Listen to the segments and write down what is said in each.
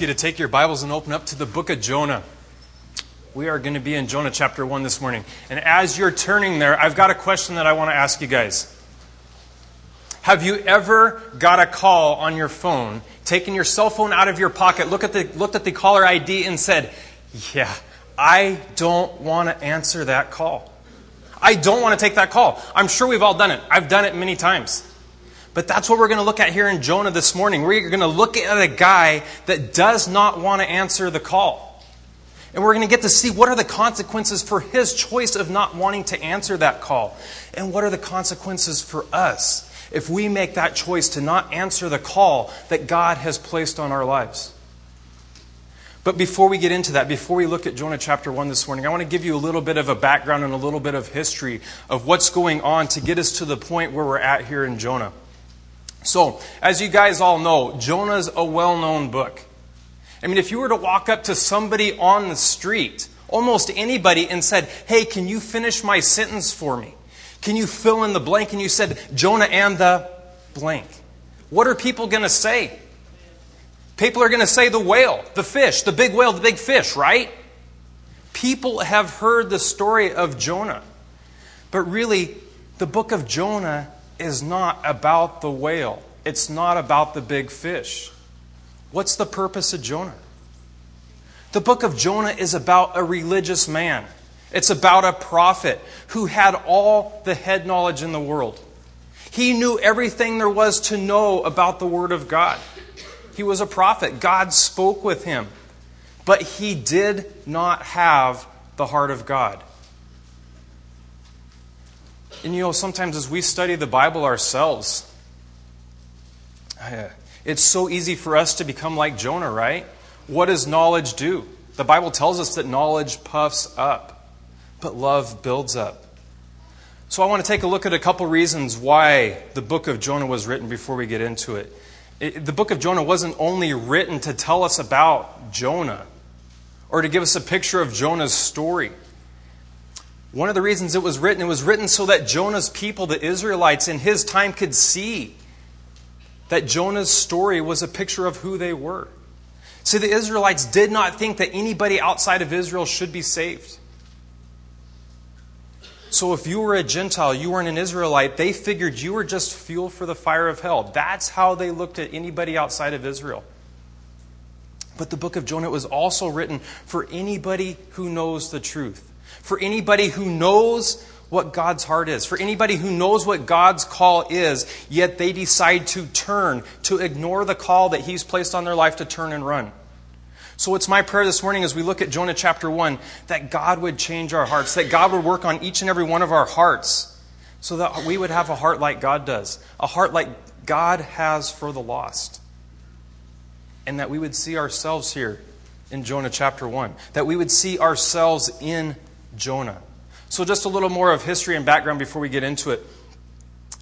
you to take your Bibles and open up to the book of Jonah. We are going to be in Jonah chapter 1 this morning. And as you're turning there, I've got a question that I want to ask you guys. Have you ever got a call on your phone, taken your cell phone out of your pocket, at the, looked at the caller ID, and said, Yeah, I don't want to answer that call? I don't want to take that call. I'm sure we've all done it. I've done it many times. But that's what we're going to look at here in Jonah this morning. We're going to look at a guy that does not want to answer the call. And we're going to get to see what are the consequences for his choice of not wanting to answer that call. And what are the consequences for us if we make that choice to not answer the call that God has placed on our lives. But before we get into that, before we look at Jonah chapter 1 this morning, I want to give you a little bit of a background and a little bit of history of what's going on to get us to the point where we're at here in Jonah. So, as you guys all know, Jonah's a well known book. I mean, if you were to walk up to somebody on the street, almost anybody, and said, Hey, can you finish my sentence for me? Can you fill in the blank? And you said, Jonah and the blank. What are people going to say? People are going to say the whale, the fish, the big whale, the big fish, right? People have heard the story of Jonah. But really, the book of Jonah is not about the whale, it's not about the big fish. What's the purpose of Jonah? The book of Jonah is about a religious man. It's about a prophet who had all the head knowledge in the world. He knew everything there was to know about the Word of God. He was a prophet. God spoke with him. But he did not have the heart of God. And you know, sometimes as we study the Bible ourselves, uh, it's so easy for us to become like Jonah, right? What does knowledge do? The Bible tells us that knowledge puffs up, but love builds up. So I want to take a look at a couple reasons why the book of Jonah was written before we get into it. it. The book of Jonah wasn't only written to tell us about Jonah or to give us a picture of Jonah's story. One of the reasons it was written, it was written so that Jonah's people, the Israelites, in his time could see that Jonah's story was a picture of who they were. See, the Israelites did not think that anybody outside of Israel should be saved. So if you were a Gentile, you weren't an Israelite, they figured you were just fuel for the fire of hell. That's how they looked at anybody outside of Israel. But the book of Jonah was also written for anybody who knows the truth for anybody who knows what God's heart is, for anybody who knows what God's call is, yet they decide to turn, to ignore the call that He's placed on their life to turn and run. So it's my prayer this morning as we look at Jonah chapter 1 that God would change our hearts, that God would work on each and every one of our hearts so that we would have a heart like God does, a heart like God has for the lost. And that we would see ourselves here in Jonah chapter 1, that we would see ourselves in Jonah. So, just a little more of history and background before we get into it.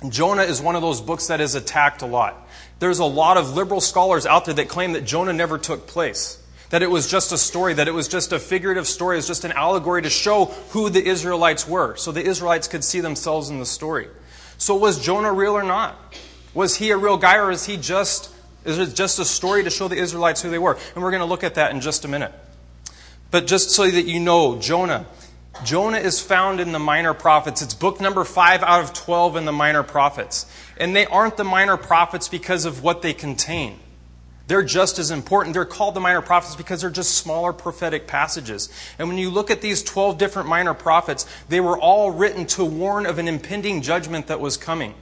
Jonah is one of those books that is attacked a lot. There's a lot of liberal scholars out there that claim that Jonah never took place, that it was just a story, that it was just a figurative story, it was just an allegory to show who the Israelites were, so the Israelites could see themselves in the story. So, was Jonah real or not? Was he a real guy, or is he just is it just a story to show the Israelites who they were? And we're going to look at that in just a minute. But just so that you know, Jonah Jonah is found in the Minor Prophets. It's book number 5 out of 12 in the Minor Prophets. And they aren't the Minor Prophets because of what they contain. They're just as important. They're called the minor prophets because they're just smaller prophetic passages. And when you look at these 12 different minor prophets, they were all written to warn of an impending judgment that was coming.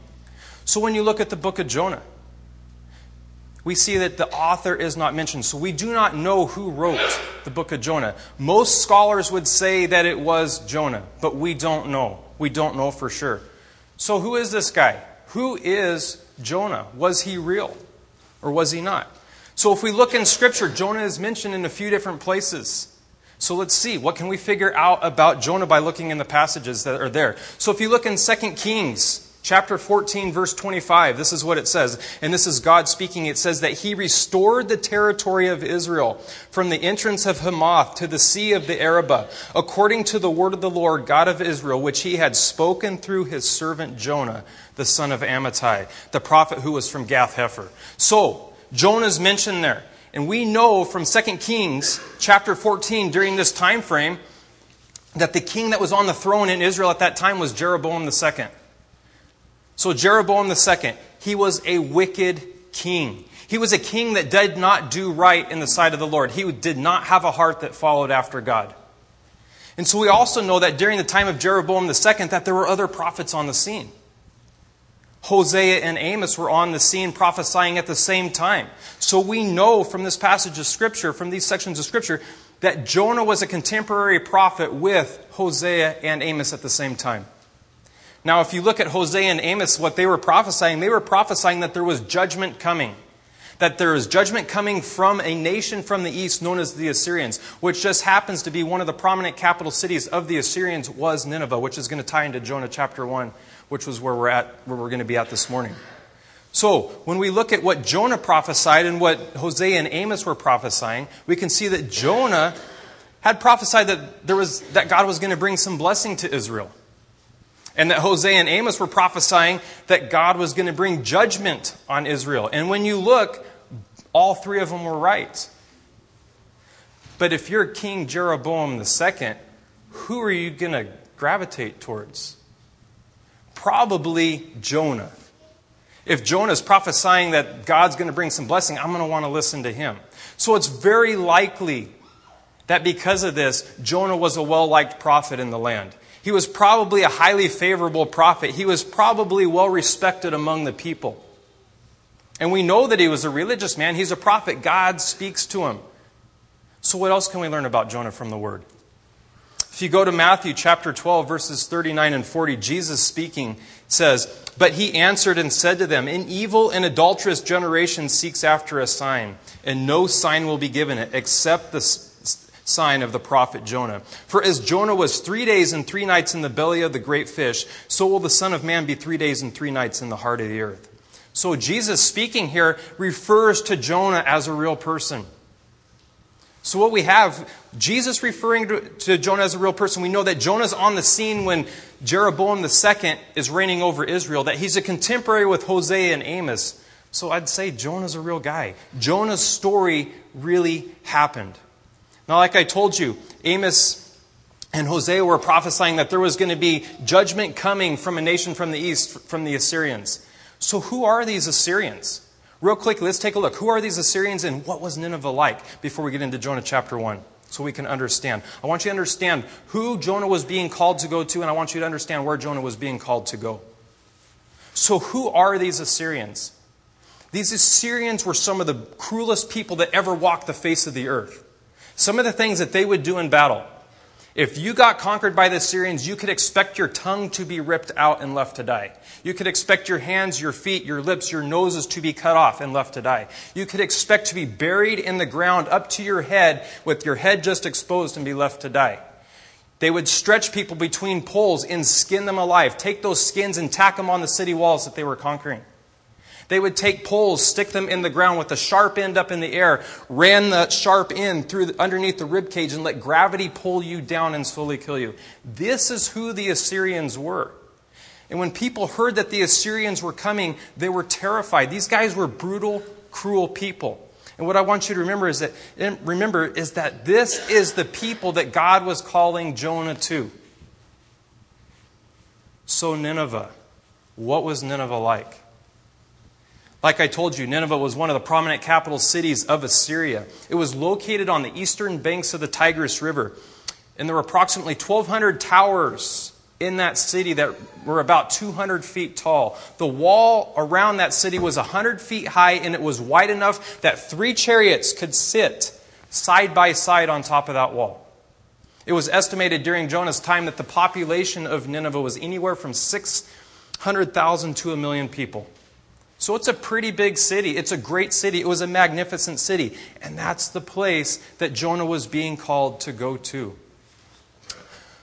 So when you look at the book of Jonah, we see that the author is not mentioned. So we do not know who wrote the book of Jonah. Most scholars would say that it was Jonah, but we don't know. We don't know for sure. So who is this guy? Who is Jonah? Was he real or was he not? So if we look in scripture, Jonah is mentioned in a few different places. So let's see, what can we figure out about Jonah by looking in the passages that are there? So if you look in 2 Kings Chapter 14, verse 25, this is what it says, and this is God speaking. It says that He restored the territory of Israel from the entrance of Hamath to the sea of the Arabah, according to the word of the Lord, God of Israel, which He had spoken through His servant Jonah, the son of Amittai, the prophet who was from Gath Hepher. So, Jonah's mentioned there. And we know from 2 Kings chapter 14 during this time frame that the king that was on the throne in Israel at that time was Jeroboam II. So Jeroboam II, he was a wicked king. He was a king that did not do right in the sight of the Lord. He did not have a heart that followed after God. And so we also know that during the time of Jeroboam II that there were other prophets on the scene. Hosea and Amos were on the scene prophesying at the same time. So we know from this passage of Scripture, from these sections of Scripture, that Jonah was a contemporary prophet with Hosea and Amos at the same time. Now, if you look at Hosea and Amos, what they were prophesying, they were prophesying that there was judgment coming. That there is judgment coming from a nation from the east known as the Assyrians, which just happens to be one of the prominent capital cities of the Assyrians was Nineveh, which is going to tie into Jonah chapter 1 which was where we're at, where we're going to be at this morning. So, when we look at what Jonah prophesied and what Hosea and Amos were prophesying, we can see that Jonah had prophesied that, there was, that God was going to bring some blessing to Israel. And that Hosea and Amos were prophesying that God was going to bring judgment on Israel. And when you look, all three of them were right. But if you're King Jeroboam II, who are you going to gravitate towards? probably Jonah. If Jonah is prophesying that God's going to bring some blessing, I'm going to want to listen to him. So it's very likely that because of this, Jonah was a well liked prophet in the land. He was probably a highly favorable prophet. He was probably well respected among the people. And we know that he was a religious man. He's a prophet. God speaks to him. So, what else can we learn about Jonah from the Word? If you go to Matthew chapter 12, verses 39 and 40, Jesus speaking says, But he answered and said to them, An evil and adulterous generation seeks after a sign, and no sign will be given it except the sign of the prophet Jonah. For as Jonah was three days and three nights in the belly of the great fish, so will the Son of Man be three days and three nights in the heart of the earth. So Jesus speaking here refers to Jonah as a real person. So, what we have, Jesus referring to, to, Jonah as a real person, we know that Jonah's on the scene when Jeroboam II is reigning over Israel, that he's a contemporary with Hosea and Amos. So, I'd say Jonah's a real guy. Jonah's story really happened. Now, like I told you, Amos and Hosea were prophesying that there was going to be judgment coming from a nation from the east, from the Assyrians. So, who are these Assyrians? Real quick, let's take a look. Who are these Assyrians and what was Nineveh like before we get into Jonah chapter 1 so we can understand? I want you to understand who Jonah was being called to go to, and I want you to understand where Jonah was being called to go. So, who are these Assyrians? These Assyrians were some of the cruelest people that ever walked the face of the earth. Some of the things that they would do in battle. If you got conquered by the Syrians, you could expect your tongue to be ripped out and left to die. You could expect your hands, your feet, your lips, your noses to be cut off and left to die. You could expect to be buried in the ground up to your head with your head just exposed and be left to die. They would stretch people between poles and skin them alive, take those skins and tack them on the city walls that they were conquering. They would take poles, stick them in the ground with the sharp end up in the air, ran the sharp end through the, underneath the rib cage, and let gravity pull you down and slowly kill you. This is who the Assyrians were. And when people heard that the Assyrians were coming, they were terrified. These guys were brutal, cruel people. And what I want you to remember is that remember is that this is the people that God was calling Jonah to. So Nineveh, what was Nineveh like? Like I told you, Nineveh was one of the prominent capital cities of Assyria. It was located on the eastern banks of the Tigris River. And there were approximately 1,200 towers in that city that were about 200 feet tall. The wall around that city was 100 feet high and it was wide enough that three chariots could sit side by side on top of that wall. It was estimated during Jonah's time that the population of Nineveh was anywhere from 600,000 to a million people. So it's a pretty big city. It's a great city. It was a magnificent city. And that's the place that Jonah was being called to go to.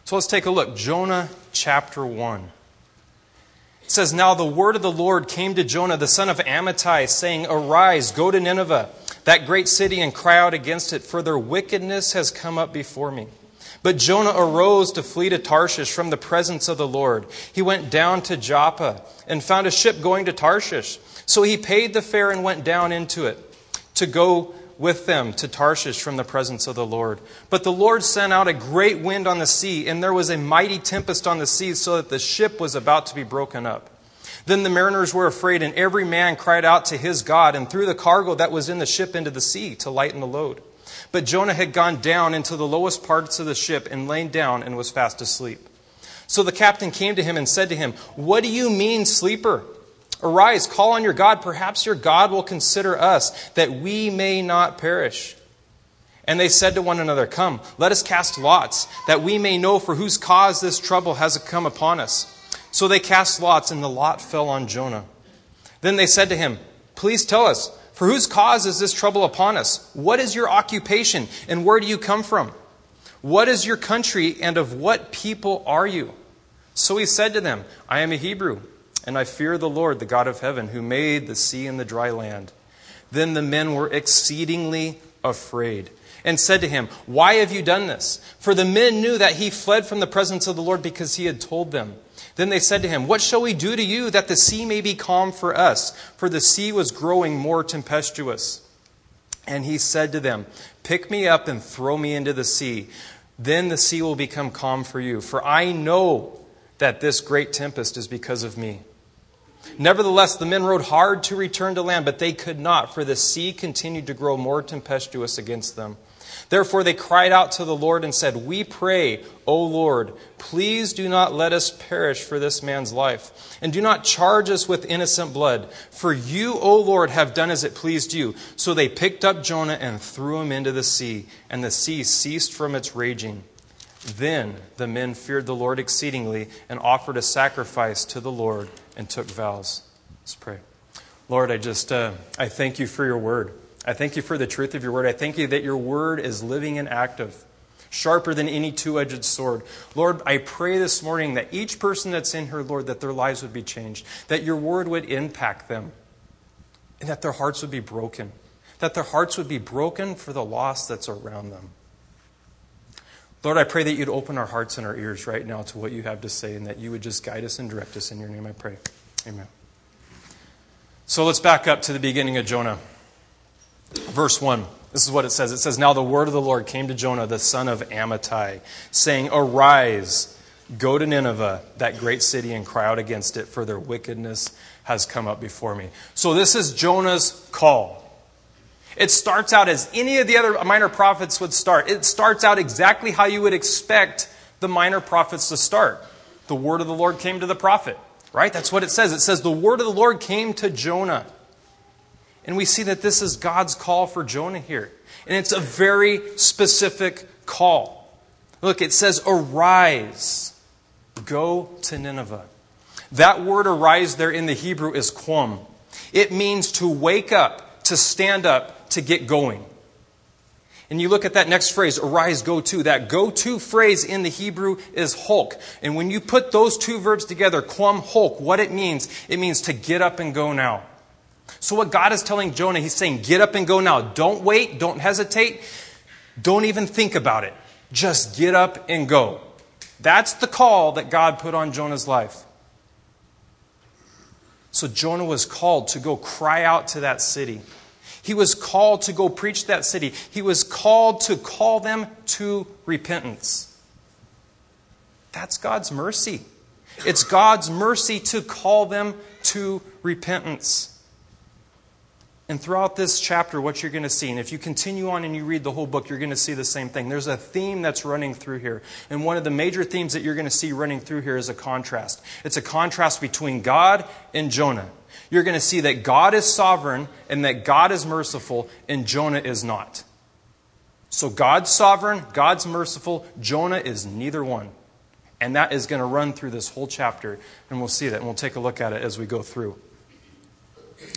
So let's take a look. Jonah chapter 1. It says, Now the word of the Lord came to Jonah, the son of Amittai, saying, Arise, go to Nineveh, that great city, and cry out against it, for their wickedness has come up before me. But Jonah arose to flee to Tarshish from the presence of the Lord. He went down to Joppa and found a ship going to Tarshish. So he paid the fare and went down into it to go with them to Tarshish from the presence of the Lord. But the Lord sent out a great wind on the sea, and there was a mighty tempest on the sea, so that the ship was about to be broken up. Then the mariners were afraid, and every man cried out to his God, and threw the cargo that was in the ship into the sea to lighten the load. But Jonah had gone down into the lowest parts of the ship and lain down and was fast asleep. So the captain came to him and said to him, What do you mean, sleeper? Arise, call on your God. Perhaps your God will consider us, that we may not perish. And they said to one another, Come, let us cast lots, that we may know for whose cause this trouble has come upon us. So they cast lots, and the lot fell on Jonah. Then they said to him, Please tell us, for whose cause is this trouble upon us? What is your occupation, and where do you come from? What is your country, and of what people are you? So he said to them, I am a Hebrew and I fear the Lord, the God of heaven, who made the sea and the dry land. Then the men were exceedingly afraid and said to him, Why have you done this? For the men knew that he fled from the presence of the Lord because he had told them. Then they said to him, What shall we do to you that the sea may be calm for us? For the sea was growing more tempestuous. And he said to them, Pick me up and throw me into the sea. Then the sea will become calm for you. For I know that this great tempest is because of me. Nevertheless, the men rowed hard to return to land, but they could not, for the sea continued to grow more tempestuous against them. Therefore, they cried out to the Lord and said, We pray, O Lord, please do not let us perish for this man's life, and do not charge us with innocent blood. For you, O Lord, have done as it pleased you. So they picked up Jonah and threw him into the sea, and the sea ceased from its raging. Then the men feared the Lord exceedingly and offered a sacrifice to the Lord and took vows. Let's pray. Lord, I just uh, I thank you for your word. I thank you for the truth of your word. I thank you that your word is living and active, sharper than any two-edged sword. Lord, I pray this morning that each person that's in here, Lord, that their lives would be changed, that your word would impact them, and that their hearts would be broken, that their hearts would be broken for the loss that's around them. Lord, I pray that you'd open our hearts and our ears right now to what you have to say and that you would just guide us and direct us in your name, I pray. Amen. So let's back up to the beginning of Jonah. Verse 1. This is what it says. It says, Now the word of the Lord came to Jonah, the son of Amittai, saying, Arise, go to Nineveh, that great city, and cry out against it, for their wickedness has come up before me. So this is Jonah's call. It starts out as any of the other minor prophets would start. It starts out exactly how you would expect the minor prophets to start. The word of the Lord came to the prophet, right? That's what it says. It says, The word of the Lord came to Jonah. And we see that this is God's call for Jonah here. And it's a very specific call. Look, it says, Arise, go to Nineveh. That word arise there in the Hebrew is quam. It means to wake up, to stand up, to get going. And you look at that next phrase, arise, go to. That go to phrase in the Hebrew is hulk. And when you put those two verbs together, quam hulk, what it means, it means to get up and go now. So what God is telling Jonah, he's saying, get up and go now. Don't wait, don't hesitate, don't even think about it. Just get up and go. That's the call that God put on Jonah's life. So Jonah was called to go cry out to that city. He was called to go preach that city. He was called to call them to repentance. That's God's mercy. It's God's mercy to call them to repentance. And throughout this chapter, what you're going to see, and if you continue on and you read the whole book, you're going to see the same thing. There's a theme that's running through here. And one of the major themes that you're going to see running through here is a contrast. It's a contrast between God and Jonah you're going to see that God is sovereign and that God is merciful, and Jonah is not. So God's sovereign, God's merciful, Jonah is neither one. And that is going to run through this whole chapter, and we'll see that, and we'll take a look at it as we go through.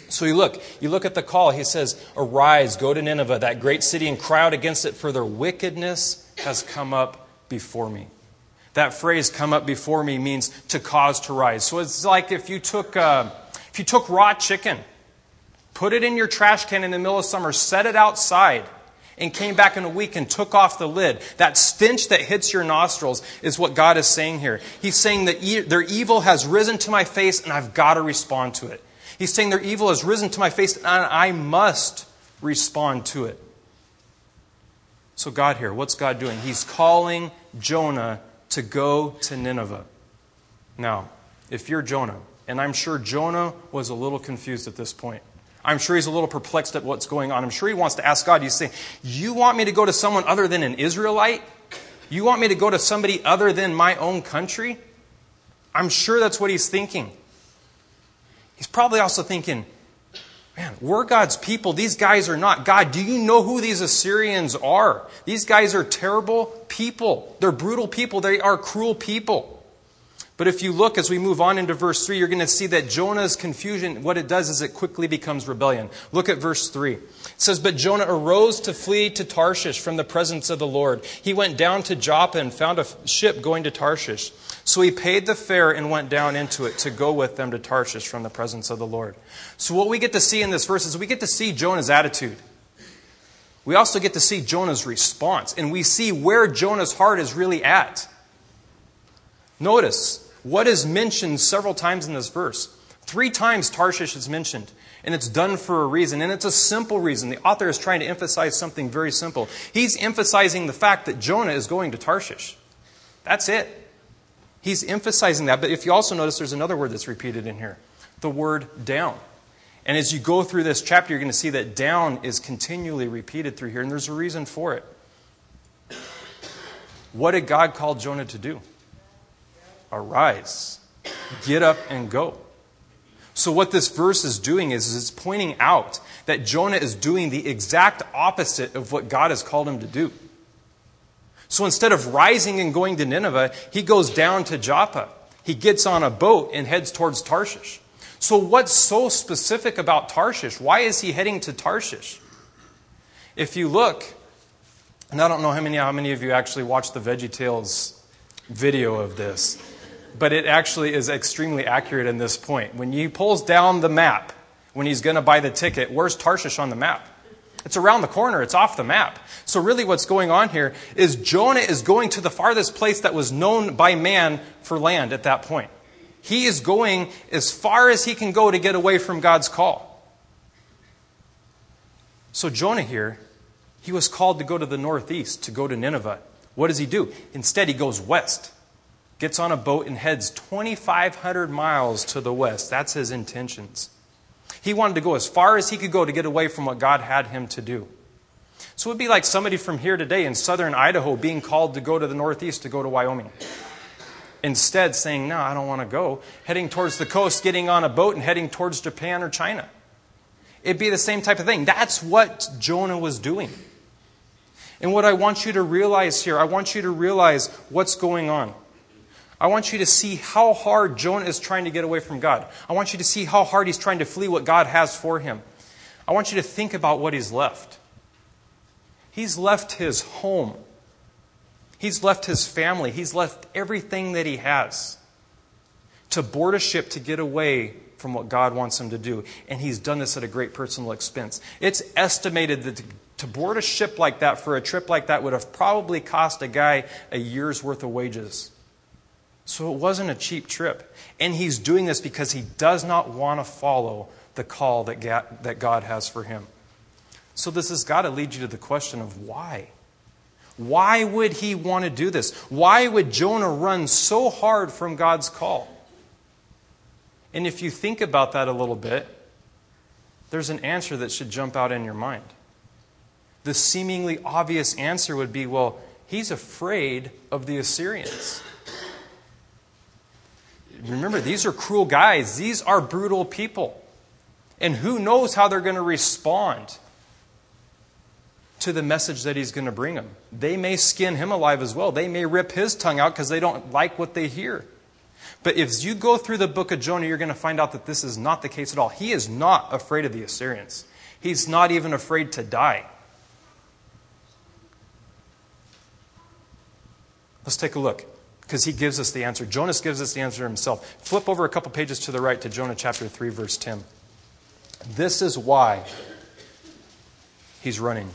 So you look, you look at the call. He says, Arise, go to Nineveh, that great city, and cry out against it, for their wickedness has come up before me. That phrase, come up before me, means to cause to rise. So it's like if you took. Uh, if you took raw chicken, put it in your trash can in the middle of summer, set it outside, and came back in a week and took off the lid, that stench that hits your nostrils is what God is saying here. He's saying that e- their evil has risen to my face and I've got to respond to it. He's saying their evil has risen to my face and I must respond to it. So, God here, what's God doing? He's calling Jonah to go to Nineveh. Now, if you're Jonah, and I'm sure Jonah was a little confused at this point. I'm sure he's a little perplexed at what's going on. I'm sure he wants to ask God, he's saying, You want me to go to someone other than an Israelite? You want me to go to somebody other than my own country? I'm sure that's what he's thinking. He's probably also thinking, Man, we're God's people. These guys are not. God, do you know who these Assyrians are? These guys are terrible people. They're brutal people. They are cruel people. But if you look as we move on into verse 3, you're going to see that Jonah's confusion, what it does is it quickly becomes rebellion. Look at verse 3. It says, But Jonah arose to flee to Tarshish from the presence of the Lord. He went down to Joppa and found a ship going to Tarshish. So he paid the fare and went down into it to go with them to Tarshish from the presence of the Lord. So what we get to see in this verse is we get to see Jonah's attitude. We also get to see Jonah's response, and we see where Jonah's heart is really at. Notice, what is mentioned several times in this verse? Three times Tarshish is mentioned, and it's done for a reason, and it's a simple reason. The author is trying to emphasize something very simple. He's emphasizing the fact that Jonah is going to Tarshish. That's it. He's emphasizing that, but if you also notice, there's another word that's repeated in here the word down. And as you go through this chapter, you're going to see that down is continually repeated through here, and there's a reason for it. What did God call Jonah to do? Arise, get up and go. So, what this verse is doing is, is it's pointing out that Jonah is doing the exact opposite of what God has called him to do. So, instead of rising and going to Nineveh, he goes down to Joppa. He gets on a boat and heads towards Tarshish. So, what's so specific about Tarshish? Why is he heading to Tarshish? If you look, and I don't know how many, how many of you actually watched the Veggie Tales video of this but it actually is extremely accurate in this point. When he pulls down the map, when he's going to buy the ticket, where's Tarshish on the map? It's around the corner, it's off the map. So, really, what's going on here is Jonah is going to the farthest place that was known by man for land at that point. He is going as far as he can go to get away from God's call. So, Jonah here, he was called to go to the northeast, to go to Nineveh. What does he do? Instead, he goes west gets on a boat and heads 2,500 miles to the west. That's his intentions. He wanted to go as far as he could go to get away from what God had him to do. So it would be like somebody from here today in southern Idaho being called to go to the northeast to go to Wyoming. Instead, saying, No, I don't want to go. Heading towards the coast, getting on a boat, and heading towards Japan or China. It'd be the same type of thing. That's what Jonah was doing. And what I want you to realize here, I want you to realize what's going on. I want you to see how hard Jonah is trying to get away from God. I want you to see how hard he's trying to flee what God has for him. I want you to think about what he's left. He's left his home. He's left his family. He's left everything that he has to board a ship to get away from what God wants him to do. And he's done this at a great personal expense. It's estimated that to board a ship like that for a trip like that would have probably cost a guy a year's worth of wages. So it wasn't a cheap trip. And he's doing this because he does not want to follow the call that God has for him. So this has got to lead you to the question of why. Why would he want to do this? Why would Jonah run so hard from God's call? And if you think about that a little bit, there's an answer that should jump out in your mind. The seemingly obvious answer would be well, he's afraid of the Assyrians remember, these are cruel guys, these are brutal people. And who knows how they're going to respond to the message that he's going to bring them. They may skin him alive as well. They may rip his tongue out because they don't like what they hear. But if you go through the book of Jonah, you're going to find out that this is not the case at all. He is not afraid of the Assyrians, he's not even afraid to die. Let's take a look because he gives us the answer. Jonas gives us the answer himself. Flip over a couple pages to the right to Jonah chapter 3, verse 10. This is why he's running.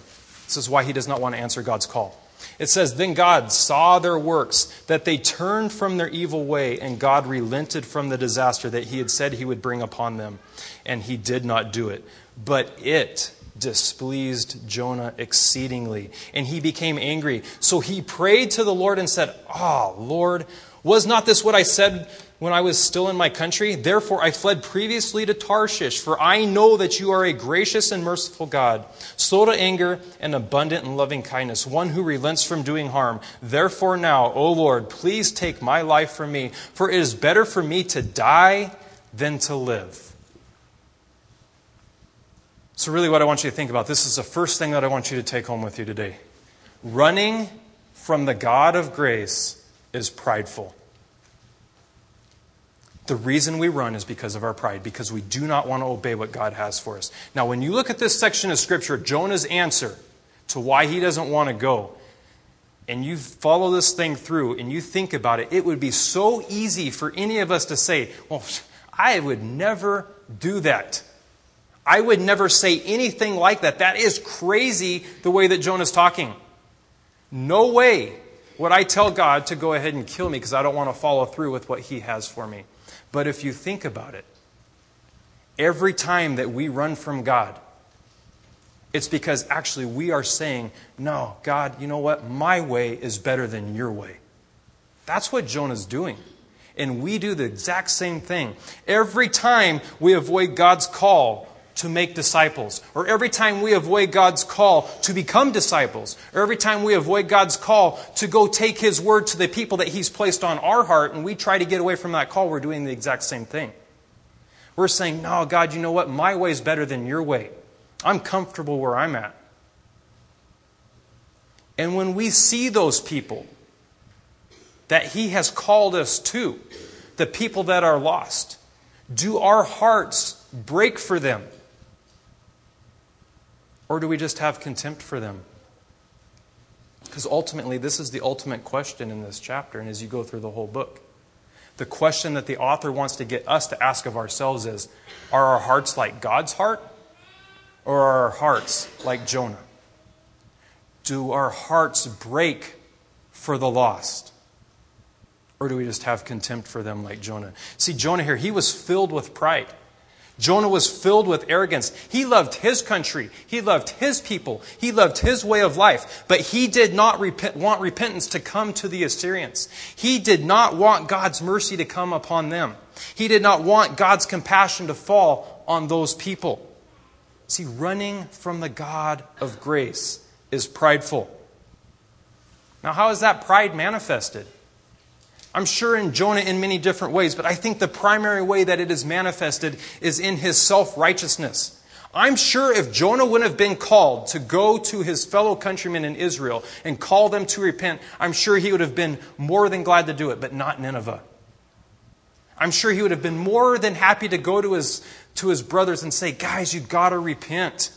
This is why he does not want to answer God's call. It says, Then God saw their works, that they turned from their evil way, and God relented from the disaster that he had said he would bring upon them. And he did not do it. But it, displeased Jonah exceedingly, and he became angry. So he prayed to the Lord and said, Ah, oh, Lord, was not this what I said when I was still in my country? Therefore I fled previously to Tarshish, for I know that you are a gracious and merciful God, slow to anger and abundant in loving kindness, one who relents from doing harm. Therefore now, O Lord, please take my life from me, for it is better for me to die than to live. So, really, what I want you to think about this is the first thing that I want you to take home with you today. Running from the God of grace is prideful. The reason we run is because of our pride, because we do not want to obey what God has for us. Now, when you look at this section of Scripture, Jonah's answer to why he doesn't want to go, and you follow this thing through and you think about it, it would be so easy for any of us to say, Well, I would never do that. I would never say anything like that. That is crazy the way that Jonah's talking. No way would I tell God to go ahead and kill me because I don't want to follow through with what He has for me. But if you think about it, every time that we run from God, it's because actually we are saying, No, God, you know what? My way is better than your way. That's what Jonah's doing. And we do the exact same thing. Every time we avoid God's call, to make disciples, or every time we avoid God's call to become disciples, or every time we avoid God's call to go take His word to the people that He's placed on our heart, and we try to get away from that call, we're doing the exact same thing. We're saying, No, God, you know what? My way is better than your way. I'm comfortable where I'm at. And when we see those people that He has called us to, the people that are lost, do our hearts break for them? Or do we just have contempt for them? Because ultimately, this is the ultimate question in this chapter, and as you go through the whole book. The question that the author wants to get us to ask of ourselves is Are our hearts like God's heart, or are our hearts like Jonah? Do our hearts break for the lost? Or do we just have contempt for them like Jonah? See, Jonah here, he was filled with pride. Jonah was filled with arrogance. He loved his country. He loved his people. He loved his way of life. But he did not repent, want repentance to come to the Assyrians. He did not want God's mercy to come upon them. He did not want God's compassion to fall on those people. See, running from the God of grace is prideful. Now, how is that pride manifested? I'm sure in Jonah in many different ways, but I think the primary way that it is manifested is in his self righteousness. I'm sure if Jonah wouldn't have been called to go to his fellow countrymen in Israel and call them to repent, I'm sure he would have been more than glad to do it, but not Nineveh. I'm sure he would have been more than happy to go to his, to his brothers and say, Guys, you've got to repent.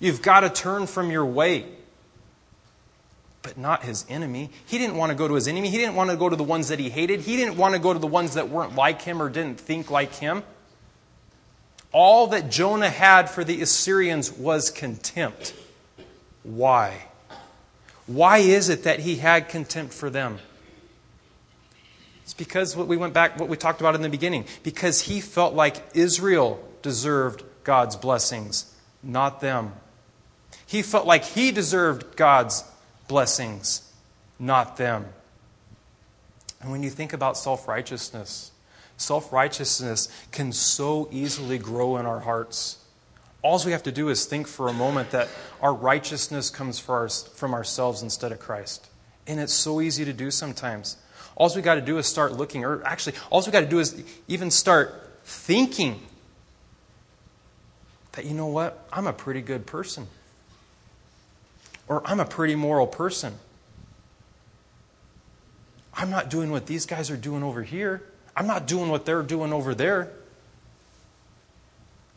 You've got to turn from your way but not his enemy. He didn't want to go to his enemy. He didn't want to go to the ones that he hated. He didn't want to go to the ones that weren't like him or didn't think like him. All that Jonah had for the Assyrians was contempt. Why? Why is it that he had contempt for them? It's because what we went back, what we talked about in the beginning, because he felt like Israel deserved God's blessings, not them. He felt like he deserved God's blessings, not them. And when you think about self righteousness, self righteousness can so easily grow in our hearts. All we have to do is think for a moment that our righteousness comes from ourselves instead of Christ. And it's so easy to do sometimes. All we got to do is start looking, or actually, all we got to do is even start thinking that, you know what, I'm a pretty good person or I'm a pretty moral person. I'm not doing what these guys are doing over here. I'm not doing what they're doing over there.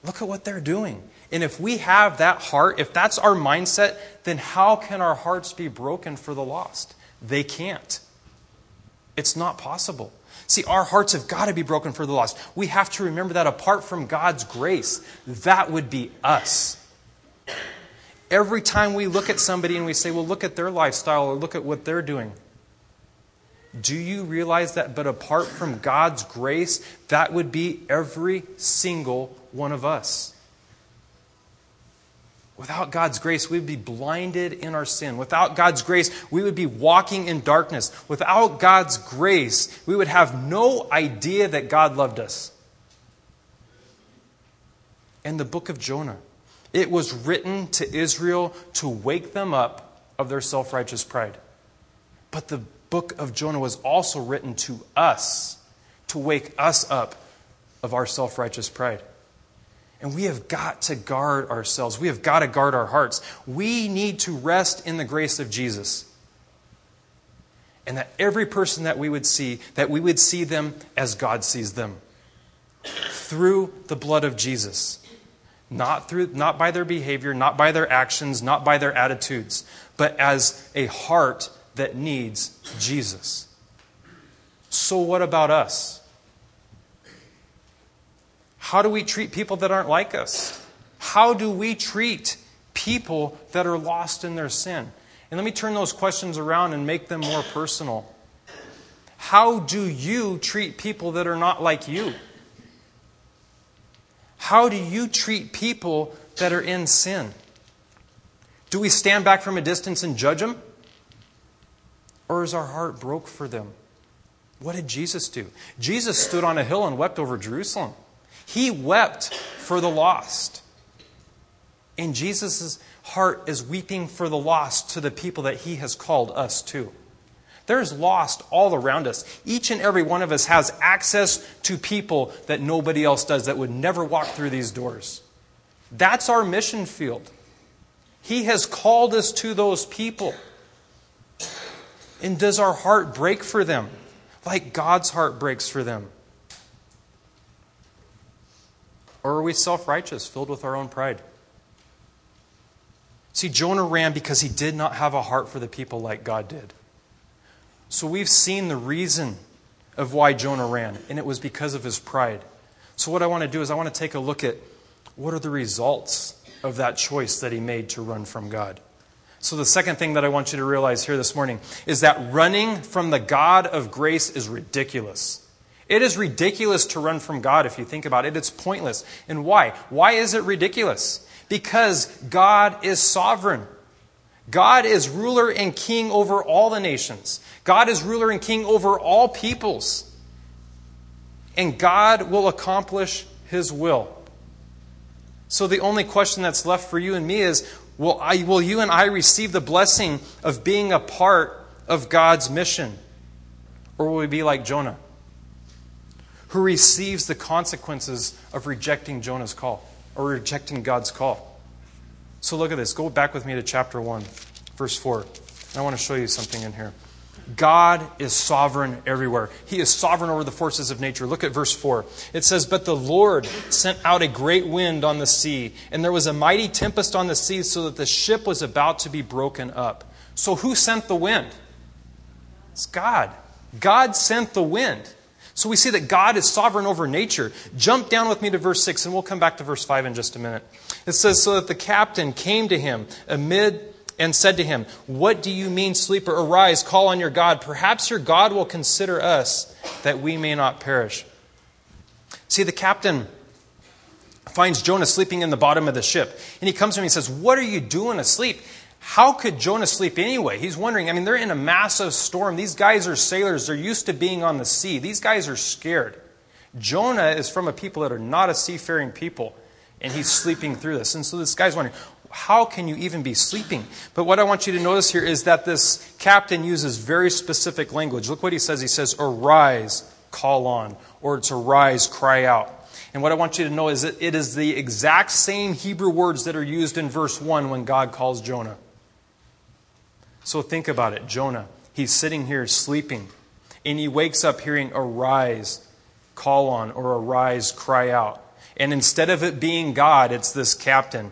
Look at what they're doing. And if we have that heart, if that's our mindset, then how can our hearts be broken for the lost? They can't. It's not possible. See, our hearts have got to be broken for the lost. We have to remember that apart from God's grace, that would be us. Every time we look at somebody and we say, well, look at their lifestyle or look at what they're doing. Do you realize that? But apart from God's grace, that would be every single one of us. Without God's grace, we would be blinded in our sin. Without God's grace, we would be walking in darkness. Without God's grace, we would have no idea that God loved us. In the book of Jonah, it was written to Israel to wake them up of their self righteous pride. But the book of Jonah was also written to us to wake us up of our self righteous pride. And we have got to guard ourselves. We have got to guard our hearts. We need to rest in the grace of Jesus. And that every person that we would see, that we would see them as God sees them. Through the blood of Jesus. Not, through, not by their behavior, not by their actions, not by their attitudes, but as a heart that needs Jesus. So, what about us? How do we treat people that aren't like us? How do we treat people that are lost in their sin? And let me turn those questions around and make them more personal. How do you treat people that are not like you? How do you treat people that are in sin? Do we stand back from a distance and judge them? Or is our heart broke for them? What did Jesus do? Jesus stood on a hill and wept over Jerusalem. He wept for the lost. And Jesus' heart is weeping for the lost to the people that he has called us to. There's lost all around us. Each and every one of us has access to people that nobody else does that would never walk through these doors. That's our mission field. He has called us to those people. And does our heart break for them like God's heart breaks for them? Or are we self righteous, filled with our own pride? See, Jonah ran because he did not have a heart for the people like God did. So we've seen the reason of why Jonah ran, and it was because of his pride. So, what I want to do is I want to take a look at what are the results of that choice that he made to run from God. So, the second thing that I want you to realize here this morning is that running from the God of grace is ridiculous. It is ridiculous to run from God if you think about it. It's pointless. And why? Why is it ridiculous? Because God is sovereign. God is ruler and king over all the nations. God is ruler and king over all peoples. And God will accomplish his will. So the only question that's left for you and me is will, I, will you and I receive the blessing of being a part of God's mission? Or will we be like Jonah? who receives the consequences of rejecting Jonah's call or rejecting God's call. So look at this. Go back with me to chapter 1, verse 4. I want to show you something in here. God is sovereign everywhere. He is sovereign over the forces of nature. Look at verse 4. It says, But the Lord sent out a great wind on the sea, and there was a mighty tempest on the sea, so that the ship was about to be broken up. So who sent the wind? It's God. God sent the wind. So we see that God is sovereign over nature. Jump down with me to verse 6, and we'll come back to verse 5 in just a minute. It says, So that the captain came to him amid and said to him, What do you mean, sleeper? Arise, call on your God. Perhaps your God will consider us that we may not perish. See, the captain finds Jonah sleeping in the bottom of the ship. And he comes to him and says, What are you doing asleep? How could Jonah sleep anyway? He's wondering. I mean, they're in a massive storm. These guys are sailors. They're used to being on the sea. These guys are scared. Jonah is from a people that are not a seafaring people, and he's sleeping through this. And so this guy's wondering, how can you even be sleeping? But what I want you to notice here is that this captain uses very specific language. Look what he says. He says, Arise, call on, or it's arise, cry out. And what I want you to know is that it is the exact same Hebrew words that are used in verse 1 when God calls Jonah. So think about it Jonah, he's sitting here sleeping, and he wakes up hearing, Arise, call on, or arise, cry out. And instead of it being God, it's this captain.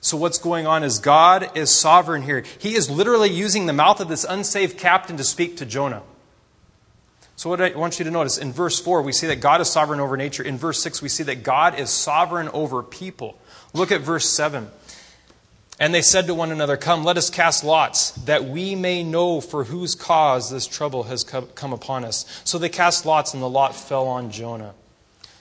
So what's going on is God is sovereign here. He is literally using the mouth of this unsaved captain to speak to Jonah. So, what I want you to notice in verse 4, we see that God is sovereign over nature. In verse 6, we see that God is sovereign over people. Look at verse 7. And they said to one another, Come, let us cast lots, that we may know for whose cause this trouble has come upon us. So they cast lots, and the lot fell on Jonah.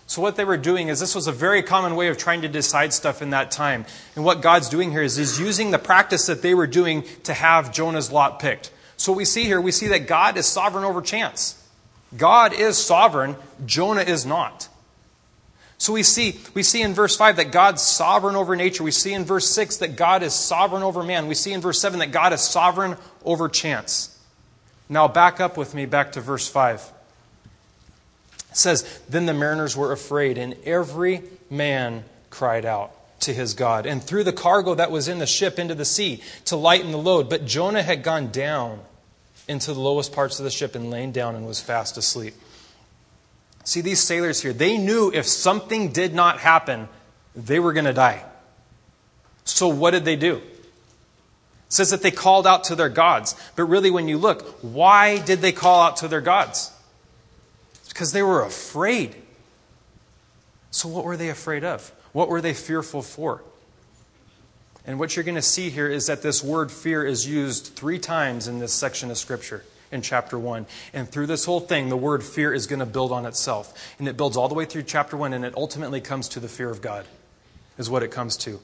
So, what they were doing is this was a very common way of trying to decide stuff in that time. And what God's doing here is He's using the practice that they were doing to have Jonah's lot picked. So, we see here, we see that God is sovereign over chance. God is sovereign, Jonah is not. So we see, we see in verse 5 that God's sovereign over nature. We see in verse 6 that God is sovereign over man. We see in verse 7 that God is sovereign over chance. Now back up with me back to verse 5. It says, Then the mariners were afraid, and every man cried out to his God, and threw the cargo that was in the ship into the sea to lighten the load. But Jonah had gone down into the lowest parts of the ship and lain down and was fast asleep. See, these sailors here, they knew if something did not happen, they were going to die. So what did they do? It says that they called out to their gods. But really, when you look, why did they call out to their gods? Because they were afraid. So, what were they afraid of? What were they fearful for? And what you're going to see here is that this word fear is used three times in this section of Scripture in chapter 1. And through this whole thing, the word fear is going to build on itself. And it builds all the way through chapter 1, and it ultimately comes to the fear of God, is what it comes to.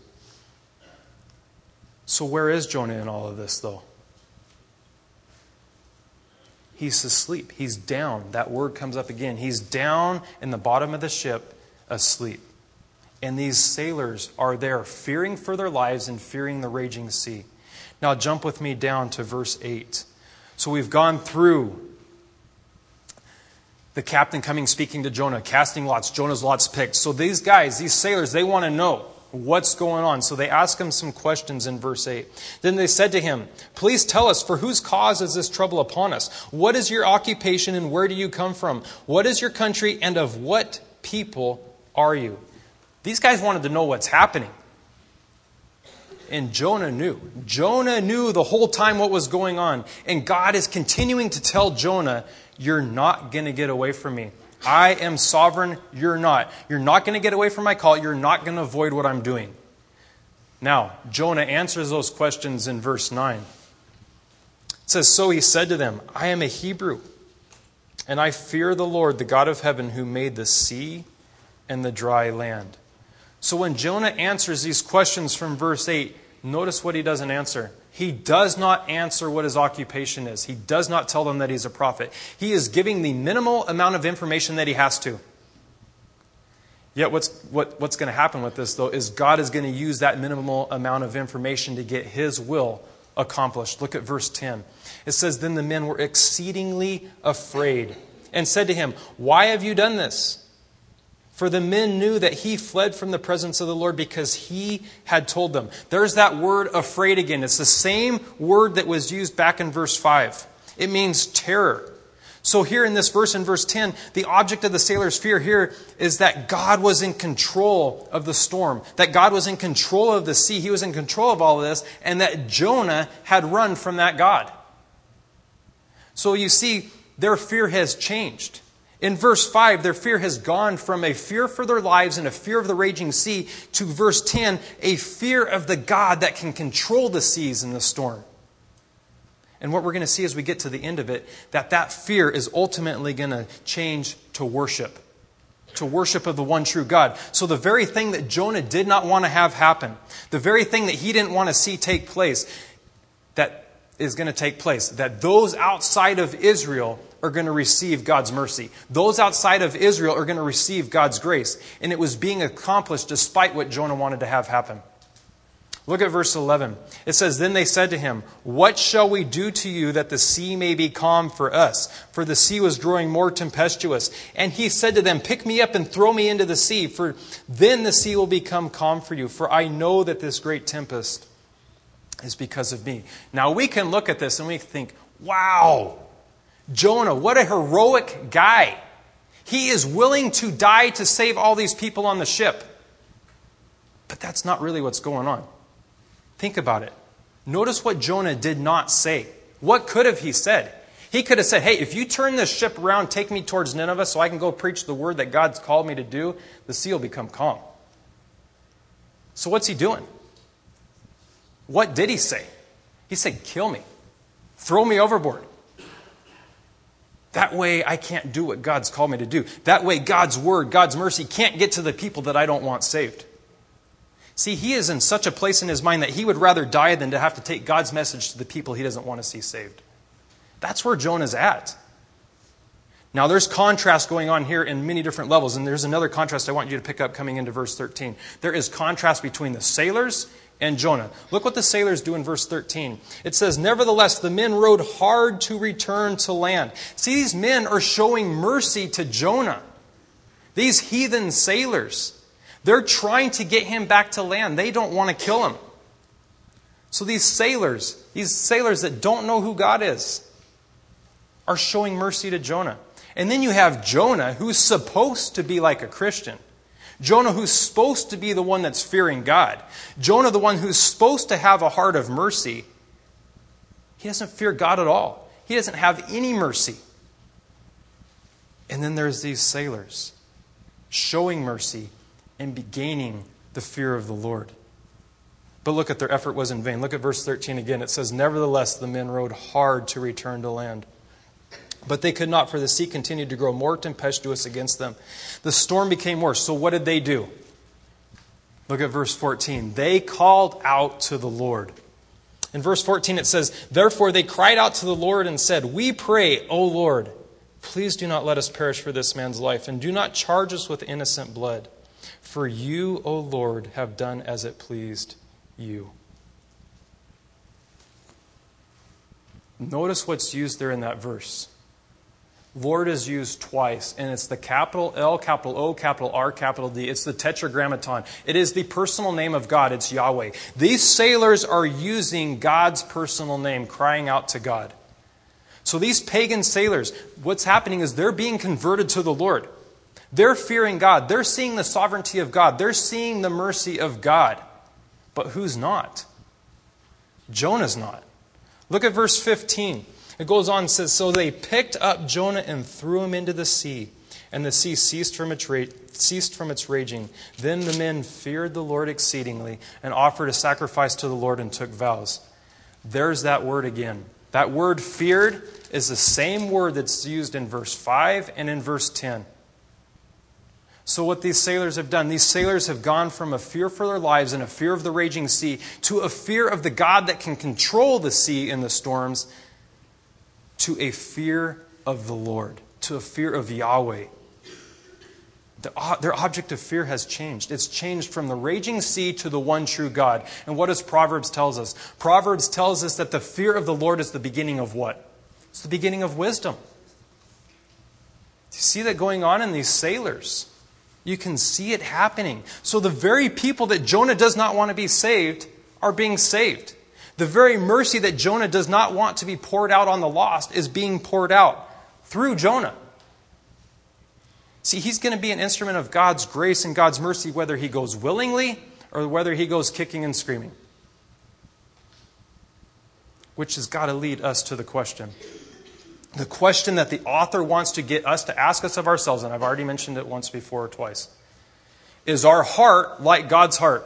So, where is Jonah in all of this, though? He's asleep. He's down. That word comes up again. He's down in the bottom of the ship, asleep. And these sailors are there, fearing for their lives and fearing the raging sea. Now, jump with me down to verse 8. So we've gone through the captain coming speaking to Jonah, casting lots, Jonah's lots picked. So these guys, these sailors, they want to know what's going on. So they ask him some questions in verse 8. Then they said to him, Please tell us, for whose cause is this trouble upon us? What is your occupation and where do you come from? What is your country and of what people are you? These guys wanted to know what's happening. And Jonah knew. Jonah knew the whole time what was going on. And God is continuing to tell Jonah, You're not going to get away from me. I am sovereign. You're not. You're not going to get away from my call. You're not going to avoid what I'm doing. Now, Jonah answers those questions in verse 9. It says, So he said to them, I am a Hebrew, and I fear the Lord, the God of heaven, who made the sea and the dry land. So when Jonah answers these questions from verse 8, notice what he doesn't answer. He does not answer what his occupation is. He does not tell them that he's a prophet. He is giving the minimal amount of information that he has to. Yet, what's, what, what's going to happen with this, though, is God is going to use that minimal amount of information to get his will accomplished. Look at verse 10. It says, Then the men were exceedingly afraid and said to him, Why have you done this? For the men knew that he fled from the presence of the Lord because he had told them. There's that word afraid again. It's the same word that was used back in verse 5. It means terror. So, here in this verse, in verse 10, the object of the sailor's fear here is that God was in control of the storm, that God was in control of the sea, He was in control of all of this, and that Jonah had run from that God. So, you see, their fear has changed. In verse 5, their fear has gone from a fear for their lives and a fear of the raging sea to verse 10, a fear of the God that can control the seas and the storm. And what we're going to see as we get to the end of it, that that fear is ultimately going to change to worship, to worship of the one true God. So the very thing that Jonah did not want to have happen, the very thing that he didn't want to see take place, that is going to take place. That those outside of Israel are going to receive God's mercy. Those outside of Israel are going to receive God's grace. And it was being accomplished despite what Jonah wanted to have happen. Look at verse 11. It says, Then they said to him, What shall we do to you that the sea may be calm for us? For the sea was growing more tempestuous. And he said to them, Pick me up and throw me into the sea, for then the sea will become calm for you. For I know that this great tempest is because of me. Now we can look at this and we think, wow, Jonah, what a heroic guy. He is willing to die to save all these people on the ship. But that's not really what's going on. Think about it. Notice what Jonah did not say. What could have he said? He could have said, Hey, if you turn this ship around, take me towards Nineveh so I can go preach the word that God's called me to do, the sea will become calm. So what's he doing? What did he say? He said, Kill me. Throw me overboard. That way, I can't do what God's called me to do. That way, God's word, God's mercy can't get to the people that I don't want saved. See, he is in such a place in his mind that he would rather die than to have to take God's message to the people he doesn't want to see saved. That's where Jonah's at. Now, there's contrast going on here in many different levels, and there's another contrast I want you to pick up coming into verse 13. There is contrast between the sailors and Jonah. Look what the sailors do in verse 13. It says, Nevertheless, the men rowed hard to return to land. See, these men are showing mercy to Jonah. These heathen sailors. They're trying to get him back to land. They don't want to kill him. So these sailors, these sailors that don't know who God is, are showing mercy to Jonah. And then you have Jonah, who's supposed to be like a Christian. Jonah, who's supposed to be the one that's fearing God. Jonah, the one who's supposed to have a heart of mercy. He doesn't fear God at all, he doesn't have any mercy. And then there's these sailors showing mercy and gaining the fear of the Lord. But look at their effort was in vain. Look at verse 13 again. It says, Nevertheless, the men rowed hard to return to land. But they could not, for the sea continued to grow more tempestuous against them. The storm became worse. So what did they do? Look at verse 14. They called out to the Lord. In verse 14, it says, Therefore they cried out to the Lord and said, We pray, O Lord, please do not let us perish for this man's life, and do not charge us with innocent blood. For you, O Lord, have done as it pleased you. Notice what's used there in that verse. Lord is used twice, and it's the capital L, capital O, capital R, capital D. It's the tetragrammaton. It is the personal name of God. It's Yahweh. These sailors are using God's personal name, crying out to God. So these pagan sailors, what's happening is they're being converted to the Lord. They're fearing God. They're seeing the sovereignty of God. They're seeing the mercy of God. But who's not? Jonah's not. Look at verse 15. It goes on and says, So they picked up Jonah and threw him into the sea, and the sea ceased from its, ra- ceased from its raging. Then the men feared the Lord exceedingly and offered a sacrifice to the Lord and took vows. There's that word again. That word feared is the same word that's used in verse 5 and in verse 10. So, what these sailors have done, these sailors have gone from a fear for their lives and a fear of the raging sea to a fear of the God that can control the sea in the storms to a fear of the Lord, to a fear of Yahweh. The, their object of fear has changed. It's changed from the raging sea to the one true God. And what does Proverbs tells us? Proverbs tells us that the fear of the Lord is the beginning of what? It's the beginning of wisdom. You see that going on in these sailors. You can see it happening. So the very people that Jonah does not want to be saved are being saved. The very mercy that Jonah does not want to be poured out on the lost is being poured out through Jonah. See, he's going to be an instrument of God's grace and God's mercy whether he goes willingly or whether he goes kicking and screaming. Which has got to lead us to the question. The question that the author wants to get us to ask us of ourselves, and I've already mentioned it once before or twice. Is our heart like God's heart?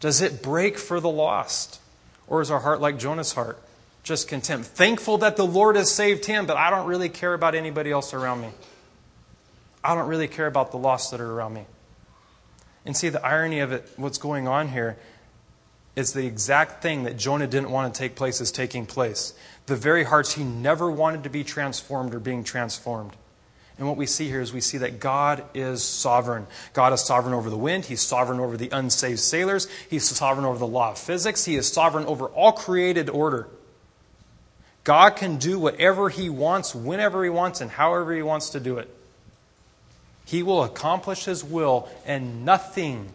Does it break for the lost? Or is our heart like Jonah's heart? Just contempt. Thankful that the Lord has saved him, but I don't really care about anybody else around me. I don't really care about the lost that are around me. And see, the irony of it, what's going on here, is the exact thing that Jonah didn't want to take place is taking place. The very hearts he never wanted to be transformed are being transformed. And what we see here is we see that God is sovereign. God is sovereign over the wind. He's sovereign over the unsaved sailors. He's sovereign over the law of physics. He is sovereign over all created order. God can do whatever He wants, whenever He wants, and however He wants to do it. He will accomplish His will, and nothing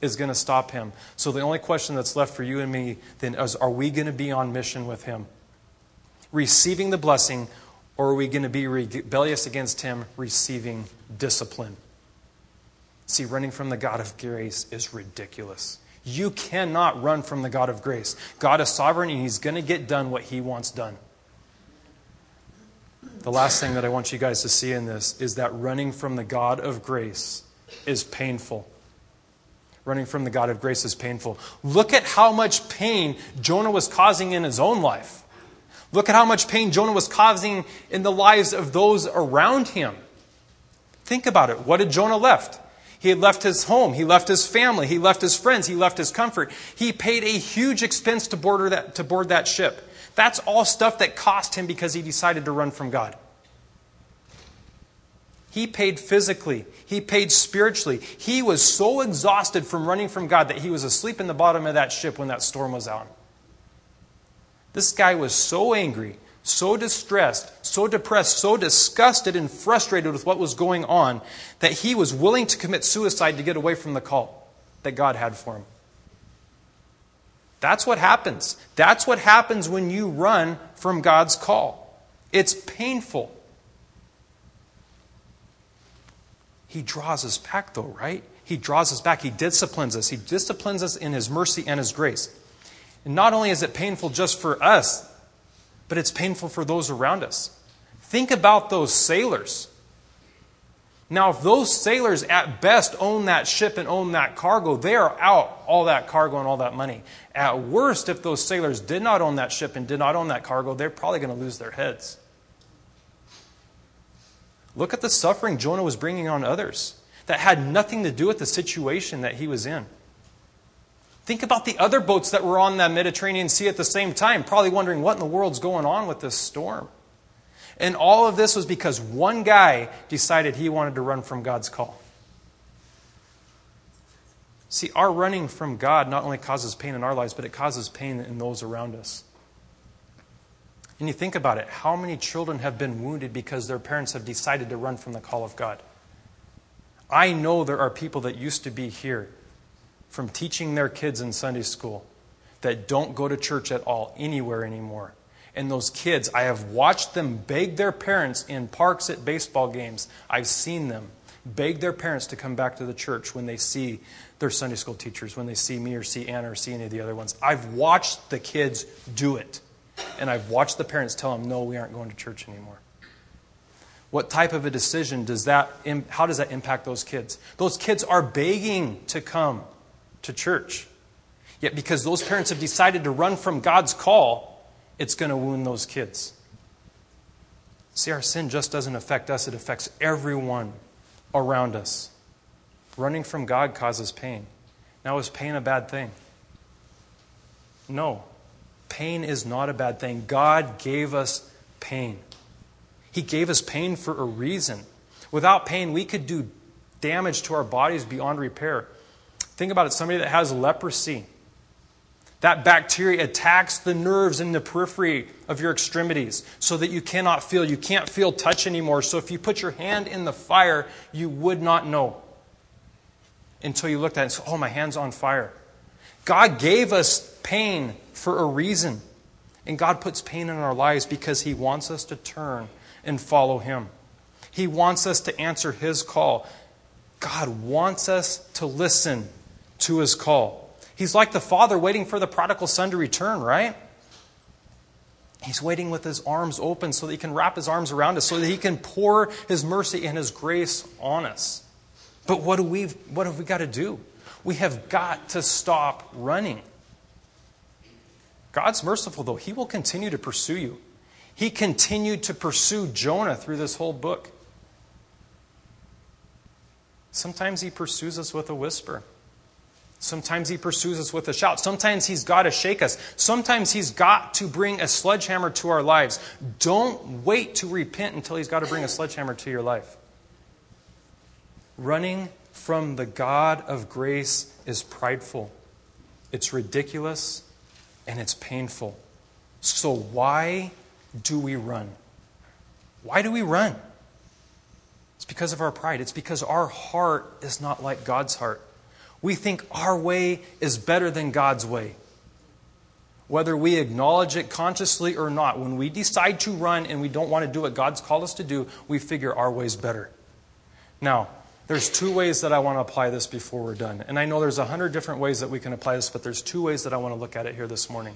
is going to stop Him. So the only question that's left for you and me then is are we going to be on mission with Him? Receiving the blessing or are we going to be rebellious against Him, receiving discipline? See, running from the God of grace is ridiculous. You cannot run from the God of grace. God is sovereign and He's going to get done what He wants done. The last thing that I want you guys to see in this is that running from the God of grace is painful. Running from the God of grace is painful. Look at how much pain Jonah was causing in his own life. Look at how much pain Jonah was causing in the lives of those around him. Think about it. What did Jonah left? He had left his home. He left his family. He left his friends. He left his comfort. He paid a huge expense to, board that, to board that ship. That's all stuff that cost him because he decided to run from God. He paid physically, he paid spiritually. He was so exhausted from running from God that he was asleep in the bottom of that ship when that storm was on. This guy was so angry, so distressed, so depressed, so disgusted and frustrated with what was going on that he was willing to commit suicide to get away from the call that God had for him. That's what happens. That's what happens when you run from God's call. It's painful. He draws us back, though, right? He draws us back. He disciplines us. He disciplines us in His mercy and His grace. And not only is it painful just for us, but it's painful for those around us. Think about those sailors. Now, if those sailors at best own that ship and own that cargo, they are out all that cargo and all that money. At worst, if those sailors did not own that ship and did not own that cargo, they're probably going to lose their heads. Look at the suffering Jonah was bringing on others that had nothing to do with the situation that he was in. Think about the other boats that were on that Mediterranean Sea at the same time, probably wondering what in the world's going on with this storm. And all of this was because one guy decided he wanted to run from God's call. See, our running from God not only causes pain in our lives, but it causes pain in those around us. And you think about it how many children have been wounded because their parents have decided to run from the call of God? I know there are people that used to be here from teaching their kids in Sunday school that don't go to church at all anywhere anymore. And those kids, I have watched them beg their parents in parks at baseball games. I've seen them beg their parents to come back to the church when they see their Sunday school teachers, when they see me or see Anna or see any of the other ones. I've watched the kids do it. And I've watched the parents tell them, no, we aren't going to church anymore. What type of a decision does that, how does that impact those kids? Those kids are begging to come to church. Yet because those parents have decided to run from God's call, it's going to wound those kids. See, our sin just doesn't affect us, it affects everyone around us. Running from God causes pain. Now, is pain a bad thing? No. Pain is not a bad thing. God gave us pain. He gave us pain for a reason. Without pain, we could do damage to our bodies beyond repair. Think about it somebody that has leprosy. That bacteria attacks the nerves in the periphery of your extremities so that you cannot feel. You can't feel touch anymore. So if you put your hand in the fire, you would not know until you looked at it and said, Oh, my hand's on fire. God gave us pain for a reason. And God puts pain in our lives because He wants us to turn and follow Him. He wants us to answer His call. God wants us to listen to His call. He's like the father waiting for the prodigal son to return, right? He's waiting with his arms open so that he can wrap his arms around us, so that he can pour his mercy and his grace on us. But what do we what have we got to do? We have got to stop running. God's merciful, though. He will continue to pursue you. He continued to pursue Jonah through this whole book. Sometimes he pursues us with a whisper. Sometimes he pursues us with a shout. Sometimes he's got to shake us. Sometimes he's got to bring a sledgehammer to our lives. Don't wait to repent until he's got to bring a sledgehammer to your life. Running from the God of grace is prideful, it's ridiculous, and it's painful. So, why do we run? Why do we run? It's because of our pride. It's because our heart is not like God's heart. We think our way is better than God's way. Whether we acknowledge it consciously or not, when we decide to run and we don't want to do what God's called us to do, we figure our way's better. Now, there's two ways that I want to apply this before we're done. And I know there's a hundred different ways that we can apply this, but there's two ways that I want to look at it here this morning.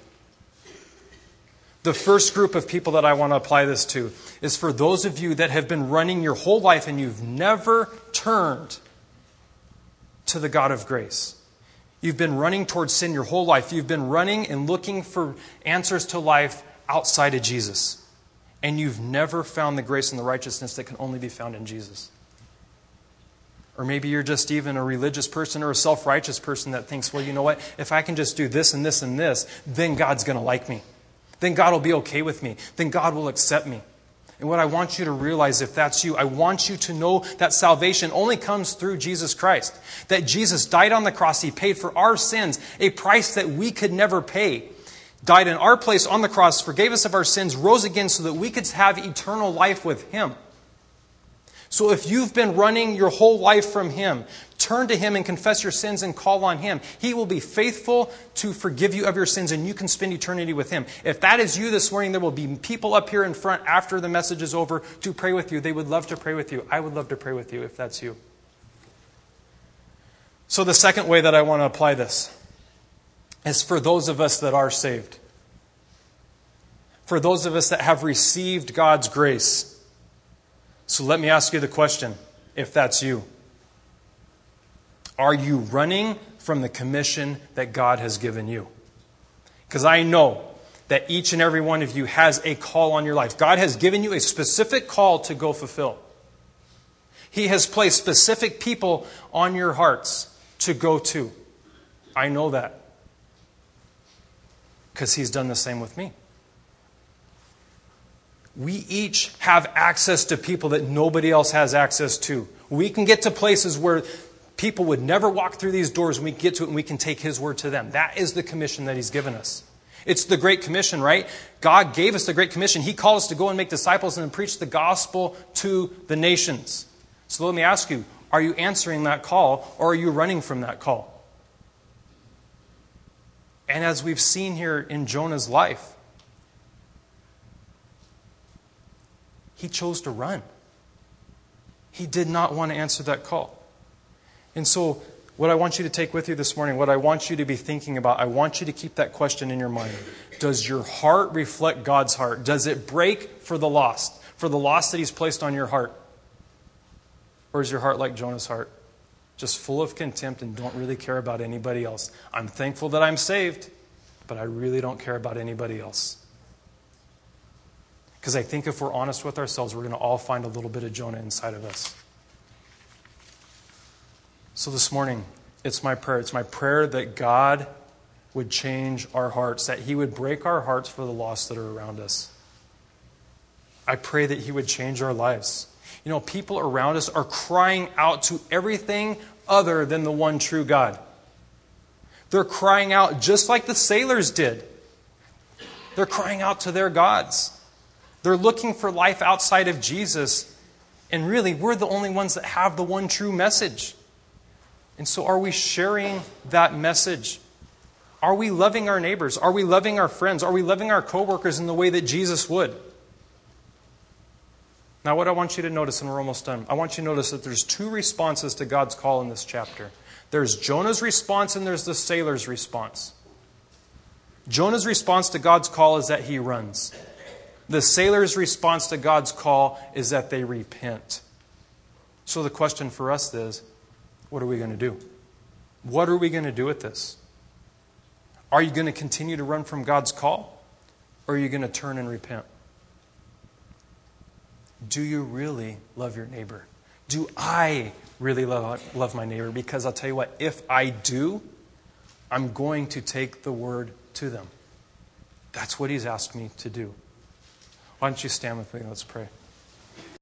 The first group of people that I want to apply this to is for those of you that have been running your whole life and you've never turned to the God of grace. You've been running towards sin your whole life. You've been running and looking for answers to life outside of Jesus, and you've never found the grace and the righteousness that can only be found in Jesus. Or maybe you're just even a religious person or a self righteous person that thinks, well, you know what? If I can just do this and this and this, then God's going to like me. Then God will be okay with me. Then God will accept me. And what I want you to realize, if that's you, I want you to know that salvation only comes through Jesus Christ. That Jesus died on the cross. He paid for our sins, a price that we could never pay. Died in our place on the cross, forgave us of our sins, rose again so that we could have eternal life with Him. So if you've been running your whole life from Him, turn to Him and confess your sins and call on Him. He will be faithful to forgive you of your sins and you can spend eternity with Him. If that is you this morning, there will be people up here in front after the message is over to pray with you. They would love to pray with you. I would love to pray with you if that's you. So, the second way that I want to apply this is for those of us that are saved, for those of us that have received God's grace. So let me ask you the question if that's you. Are you running from the commission that God has given you? Because I know that each and every one of you has a call on your life. God has given you a specific call to go fulfill. He has placed specific people on your hearts to go to. I know that. Because He's done the same with me we each have access to people that nobody else has access to. We can get to places where people would never walk through these doors, and we get to it and we can take His word to them. That is the commission that He's given us. It's the Great Commission, right? God gave us the Great Commission. He called us to go and make disciples and preach the gospel to the nations. So let me ask you are you answering that call or are you running from that call? And as we've seen here in Jonah's life, He chose to run. He did not want to answer that call. And so, what I want you to take with you this morning, what I want you to be thinking about, I want you to keep that question in your mind. Does your heart reflect God's heart? Does it break for the lost, for the lost that He's placed on your heart? Or is your heart like Jonah's heart? Just full of contempt and don't really care about anybody else. I'm thankful that I'm saved, but I really don't care about anybody else. Because I think if we're honest with ourselves, we're going to all find a little bit of Jonah inside of us. So this morning, it's my prayer. It's my prayer that God would change our hearts, that He would break our hearts for the lost that are around us. I pray that He would change our lives. You know, people around us are crying out to everything other than the one true God. They're crying out just like the sailors did. They're crying out to their gods. They're looking for life outside of Jesus. And really, we're the only ones that have the one true message. And so, are we sharing that message? Are we loving our neighbors? Are we loving our friends? Are we loving our coworkers in the way that Jesus would? Now, what I want you to notice, and we're almost done, I want you to notice that there's two responses to God's call in this chapter. There's Jonah's response and there's the sailor's response. Jonah's response to God's call is that he runs. The sailor's response to God's call is that they repent. So the question for us is what are we going to do? What are we going to do with this? Are you going to continue to run from God's call? Or are you going to turn and repent? Do you really love your neighbor? Do I really love, love my neighbor? Because I'll tell you what, if I do, I'm going to take the word to them. That's what he's asked me to do. Why don't you stand with me? Let's pray.